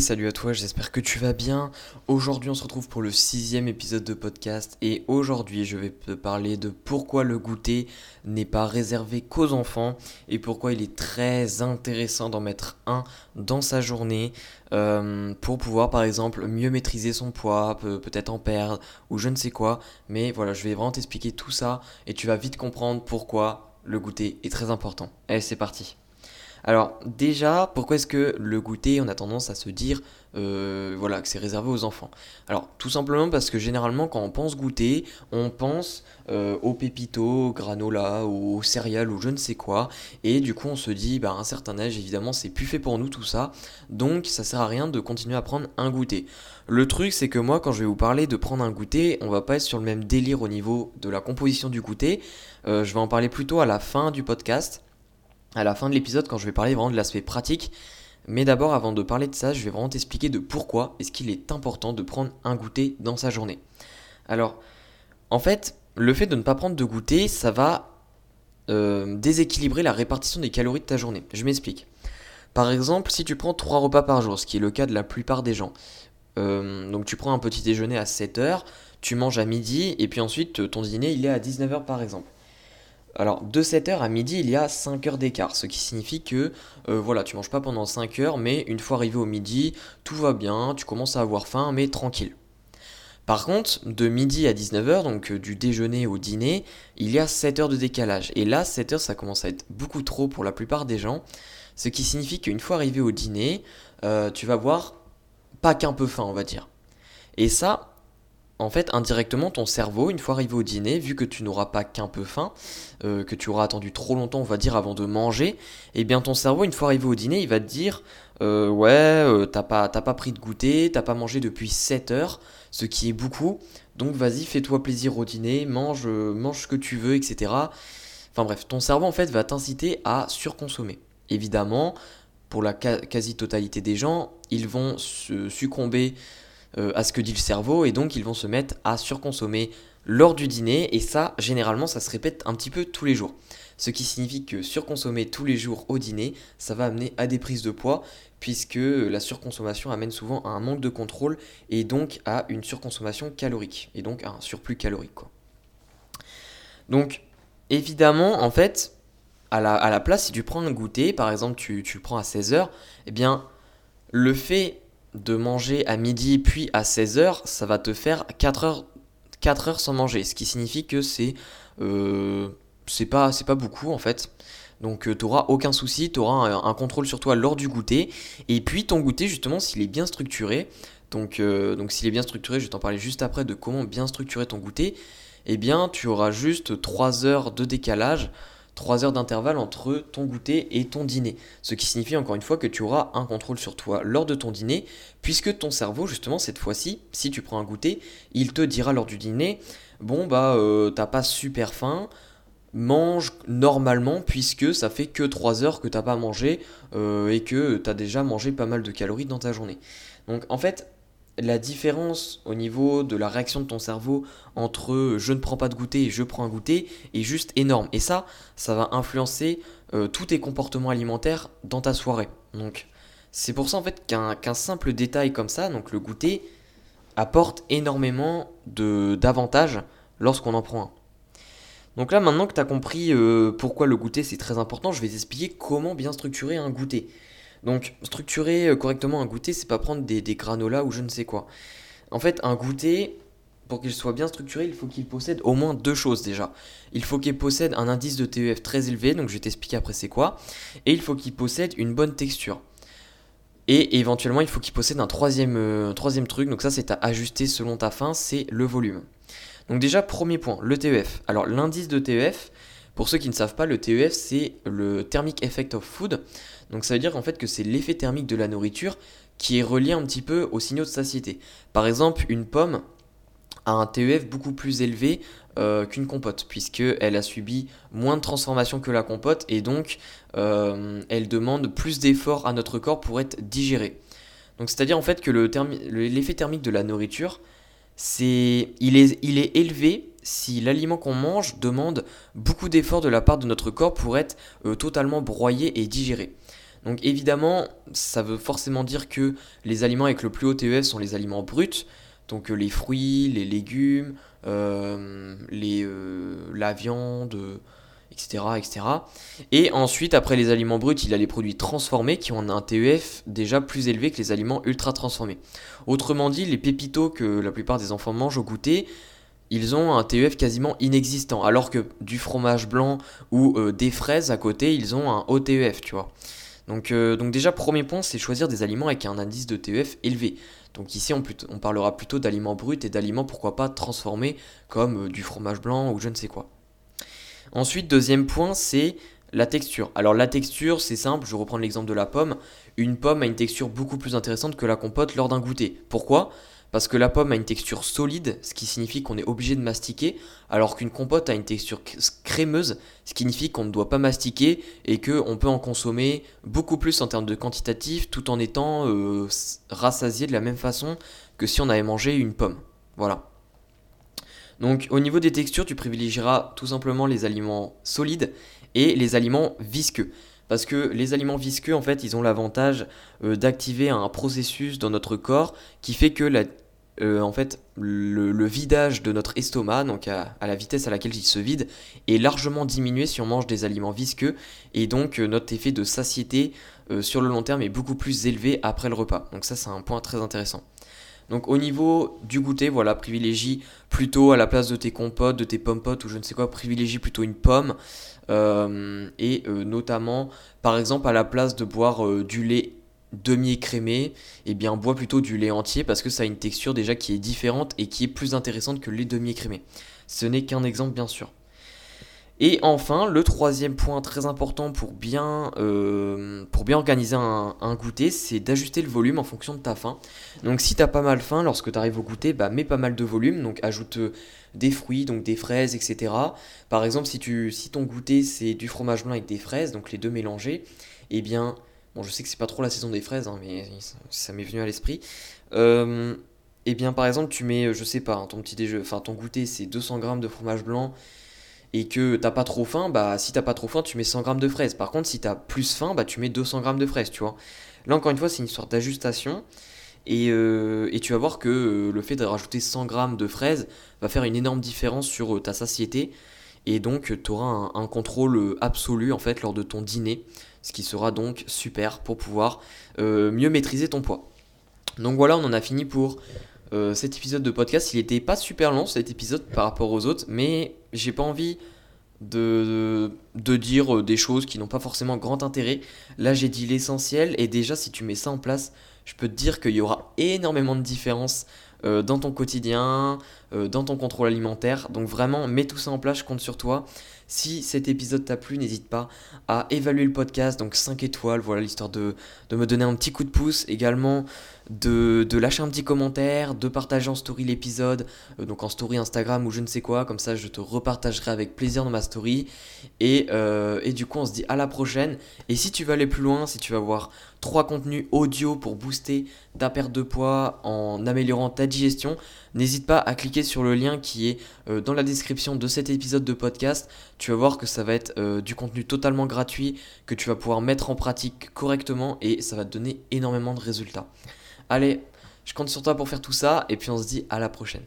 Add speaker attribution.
Speaker 1: Salut à toi, j'espère que tu vas bien. Aujourd'hui on se retrouve pour le sixième épisode de podcast et aujourd'hui je vais te parler de pourquoi le goûter n'est pas réservé qu'aux enfants et pourquoi il est très intéressant d'en mettre un dans sa journée euh, pour pouvoir par exemple mieux maîtriser son poids, peut-être en perdre ou je ne sais quoi. Mais voilà, je vais vraiment t'expliquer tout ça et tu vas vite comprendre pourquoi le goûter est très important. Allez, c'est parti. Alors déjà, pourquoi est-ce que le goûter, on a tendance à se dire euh, voilà, que c'est réservé aux enfants? Alors tout simplement parce que généralement quand on pense goûter, on pense euh, aux pépitos, aux granola, aux céréales ou je ne sais quoi. Et du coup on se dit, bah, un certain âge évidemment c'est plus fait pour nous tout ça. Donc ça sert à rien de continuer à prendre un goûter. Le truc c'est que moi quand je vais vous parler de prendre un goûter, on va pas être sur le même délire au niveau de la composition du goûter. Euh, je vais en parler plutôt à la fin du podcast à la fin de l'épisode quand je vais parler vraiment de l'aspect pratique. Mais d'abord, avant de parler de ça, je vais vraiment t'expliquer de pourquoi est-ce qu'il est important de prendre un goûter dans sa journée. Alors, en fait, le fait de ne pas prendre de goûter, ça va euh, déséquilibrer la répartition des calories de ta journée. Je m'explique. Par exemple, si tu prends 3 repas par jour, ce qui est le cas de la plupart des gens, euh, donc tu prends un petit déjeuner à 7h, tu manges à midi, et puis ensuite ton dîner il est à 19h par exemple. Alors, de 7h à midi, il y a 5 heures d'écart, ce qui signifie que euh, voilà, tu manges pas pendant 5 heures, mais une fois arrivé au midi, tout va bien, tu commences à avoir faim, mais tranquille. Par contre, de midi à 19h, donc euh, du déjeuner au dîner, il y a 7 heures de décalage. Et là, 7 heures, ça commence à être beaucoup trop pour la plupart des gens, ce qui signifie qu'une fois arrivé au dîner, euh, tu vas avoir pas qu'un peu faim, on va dire. Et ça, en fait, indirectement, ton cerveau, une fois arrivé au dîner, vu que tu n'auras pas qu'un peu faim, euh, que tu auras attendu trop longtemps, on va dire, avant de manger, eh bien ton cerveau, une fois arrivé au dîner, il va te dire euh, Ouais, euh, t'as pas, pas pris de goûter, t'as pas mangé depuis 7 heures, ce qui est beaucoup, donc vas-y, fais-toi plaisir au dîner, mange, mange ce que tu veux, etc. Enfin bref, ton cerveau, en fait, va t'inciter à surconsommer. Évidemment, pour la quasi-totalité des gens, ils vont se succomber euh, à ce que dit le cerveau et donc ils vont se mettre à surconsommer lors du dîner et ça généralement ça se répète un petit peu tous les jours. Ce qui signifie que surconsommer tous les jours au dîner, ça va amener à des prises de poids puisque la surconsommation amène souvent à un manque de contrôle et donc à une surconsommation calorique et donc à un surplus calorique. Donc évidemment en fait à la, à la, place si tu prends un goûter par exemple tu, tu le prends à 16h, eh bien le fait de manger à midi puis à 16h, ça va te faire 4 heures, 4 heures sans manger. Ce qui signifie que c'est euh, pas, pas beaucoup en fait. Donc euh, tu n'auras aucun souci, tu auras un, contrôle sur toi lors du goûter. Et puis ton goûter justement s'il est bien structuré, donc, euh, donc s'il est bien structuré, je vais t'en parler juste après de comment bien structurer ton goûter, eh bien tu auras juste 3 heures de décalage 3 heures d'intervalle entre ton goûter et ton dîner. Ce qui signifie encore une fois que tu auras un contrôle sur toi lors de ton dîner, puisque ton cerveau, justement, cette fois-ci, si tu prends un goûter, il te dira lors du dîner, bon bah euh, t'as pas super faim, mange normalement puisque ça fait que 3 heures que t'as pas mangé euh, et que t'as déjà mangé pas mal de calories dans ta journée. Donc en fait, la différence au niveau de la réaction de ton cerveau entre je ne prends pas de goûter et je prends un goûter est juste énorme. Et ça, ça va influencer euh, tous tes comportements alimentaires dans ta soirée. Donc, c'est pour ça en fait qu'un simple détail comme ça, donc le goûter, apporte énormément d'avantages lorsqu'on en prend un. Donc là, maintenant que tu as compris euh, pourquoi le goûter c'est très important, je vais t'expliquer comment bien structurer un goûter. Donc, structurer euh, correctement un goûter, c'est pas prendre des, granolas ou je ne sais quoi. En fait, un goûter, pour qu'il soit bien structuré, il faut qu'il possède au moins deux choses déjà. Il faut qu'il possède un indice de TEF très élevé, donc je vais t'expliquer après c'est quoi. Et il faut qu'il possède une bonne texture. Et éventuellement, il faut qu'il possède un troisième, euh, troisième truc, donc ça c'est à ajuster selon ta faim, c'est le volume. Donc déjà, premier point, le TEF. Alors l'indice de TEF, pour ceux qui ne savent pas, le TEF c'est le Thermic Effect of Food. Donc ça veut dire en fait que c'est l'effet thermique de la nourriture qui est relié un petit peu aux signaux de satiété. Par exemple, une pomme a un TEF beaucoup plus élevé euh, qu'une compote, puisqu'elle a subi moins de transformation que la compote, et donc euh, elle demande plus d'efforts à notre corps pour être digérée. Donc c'est-à-dire en fait que l'effet thermique de la nourriture, c'est il est, il est élevé si l'aliment qu'on mange demande beaucoup d'efforts de la part de notre corps pour être euh, totalement broyé et digéré. Donc évidemment, ça veut forcément dire que les aliments avec le plus haut TEF sont les aliments bruts, donc les fruits, les légumes, les, la viande, etc., etc. Et ensuite, après les aliments bruts, il y a les produits transformés qui ont un TEF déjà plus élevé que les aliments ultra transformés. Autrement dit, les pépitos que la plupart des enfants mangent au goûter, ils ont un TEF quasiment inexistant, alors que du fromage blanc ou euh, des fraises à côté, ils ont un haut TEF, tu vois. Donc, euh, donc déjà, premier point, c'est choisir des aliments avec un indice de TEF élevé. Donc ici, on, parlera plutôt d'aliments bruts et d'aliments, pourquoi pas, transformés, comme euh, du fromage blanc ou je ne sais quoi. Ensuite, deuxième point, c'est la texture. Alors la texture, c'est simple, je reprends l'exemple de la pomme. Une pomme a une texture beaucoup plus intéressante que la compote lors d'un goûter. Pourquoi? Parce que la pomme a une texture solide, ce qui signifie qu'on est obligé de mastiquer, alors qu'une compote a une texture crémeuse, ce qui signifie qu'on ne doit pas mastiquer et qu'on peut en consommer beaucoup plus en termes de quantitatif tout en étant euh, rassasié de la même façon que si on avait mangé une pomme. Voilà. Donc au niveau des textures, tu privilégieras tout simplement les aliments solides et les aliments visqueux. Parce que les aliments visqueux, en fait, ils ont l'avantage euh, d'activer un processus dans notre corps qui fait que la, euh, en fait, le, vidage de notre estomac, donc à, la vitesse à laquelle il se vide, est largement diminué si on mange des aliments visqueux. Et donc euh, notre effet de satiété sur le long terme est beaucoup plus élevé après le repas. Donc ça, c'est un point très intéressant. Donc au niveau du goûter, voilà, privilégie plutôt à la place de tes compotes, de tes pommes ou je ne sais quoi, privilégie plutôt une pomme. Euh, et euh, notamment, par exemple, à la place de boire euh, du lait demi-écrémé, eh bien bois plutôt du lait entier parce que ça a une texture déjà qui est différente et qui est plus intéressante que le lait demi-écrémé. Ce n'est qu'un exemple bien sûr. Et enfin, le troisième point très important pour bien, euh, organiser un, goûter, c'est d'ajuster le volume en fonction de ta faim. Donc si tu as pas mal faim, lorsque tu arrives au goûter, bah, mets pas mal de volume, donc ajoute euh, des fruits, donc des fraises, etc. Par exemple, si, tu, si ton goûter c'est du fromage blanc avec des fraises, donc les deux mélangés, eh bien, bon je sais que c'est pas trop la saison des fraises, hein, mais ça, m'est venu à l'esprit. Euh, eh bien par exemple tu mets, je sais pas, hein, ton petit déjeuner, enfin ton goûter c'est 200 g de fromage blanc et que t'as pas trop faim, bah si t'as pas trop faim, tu mets 100 grammes de fraises. Par contre, si t'as plus faim, bah tu mets 200 grammes de fraises, tu vois. Là, encore une fois, c'est une sorte d'ajustation. Et, euh, et, tu vas voir que euh, le fait de rajouter 100 grammes de fraises va faire une énorme différence sur euh, ta satiété. Et donc, tu auras un, contrôle absolu en fait lors de ton dîner. Ce qui sera donc super pour pouvoir mieux maîtriser ton poids. Donc voilà, on en a fini pour euh, cet épisode de podcast. Il était pas super long cet épisode par rapport aux autres, mais j'ai pas envie de, de, dire euh, des choses qui n'ont pas forcément grand intérêt. Là, j'ai dit l'essentiel, et déjà, si tu mets ça en place, je peux te dire qu'il y aura énormément de différences euh, dans ton quotidien, dans ton contrôle alimentaire. Donc vraiment, mets tout ça en place, je compte sur toi. Si cet épisode t'a plu, n'hésite pas à évaluer le podcast, donc 5 étoiles, voilà l'histoire de, de, me donner un petit coup de pouce, également de, de, lâcher un petit commentaire, de partager en story l'épisode, euh, donc en story Instagram ou je ne sais quoi, comme ça je te repartagerai avec plaisir dans ma story. Et, euh, et du coup on se dit à la prochaine. Et si tu veux aller plus loin, si tu vas voir trois contenus audio pour booster ta perte de poids en améliorant ta digestion, n'hésite pas à cliquer sur le lien qui est euh, dans la description de cet épisode de podcast. Tu vas voir que ça va être euh, du contenu totalement gratuit que tu vas pouvoir mettre en pratique correctement et ça va te donner énormément de résultats. Allez, je compte sur toi pour faire tout ça et puis on se dit à la prochaine.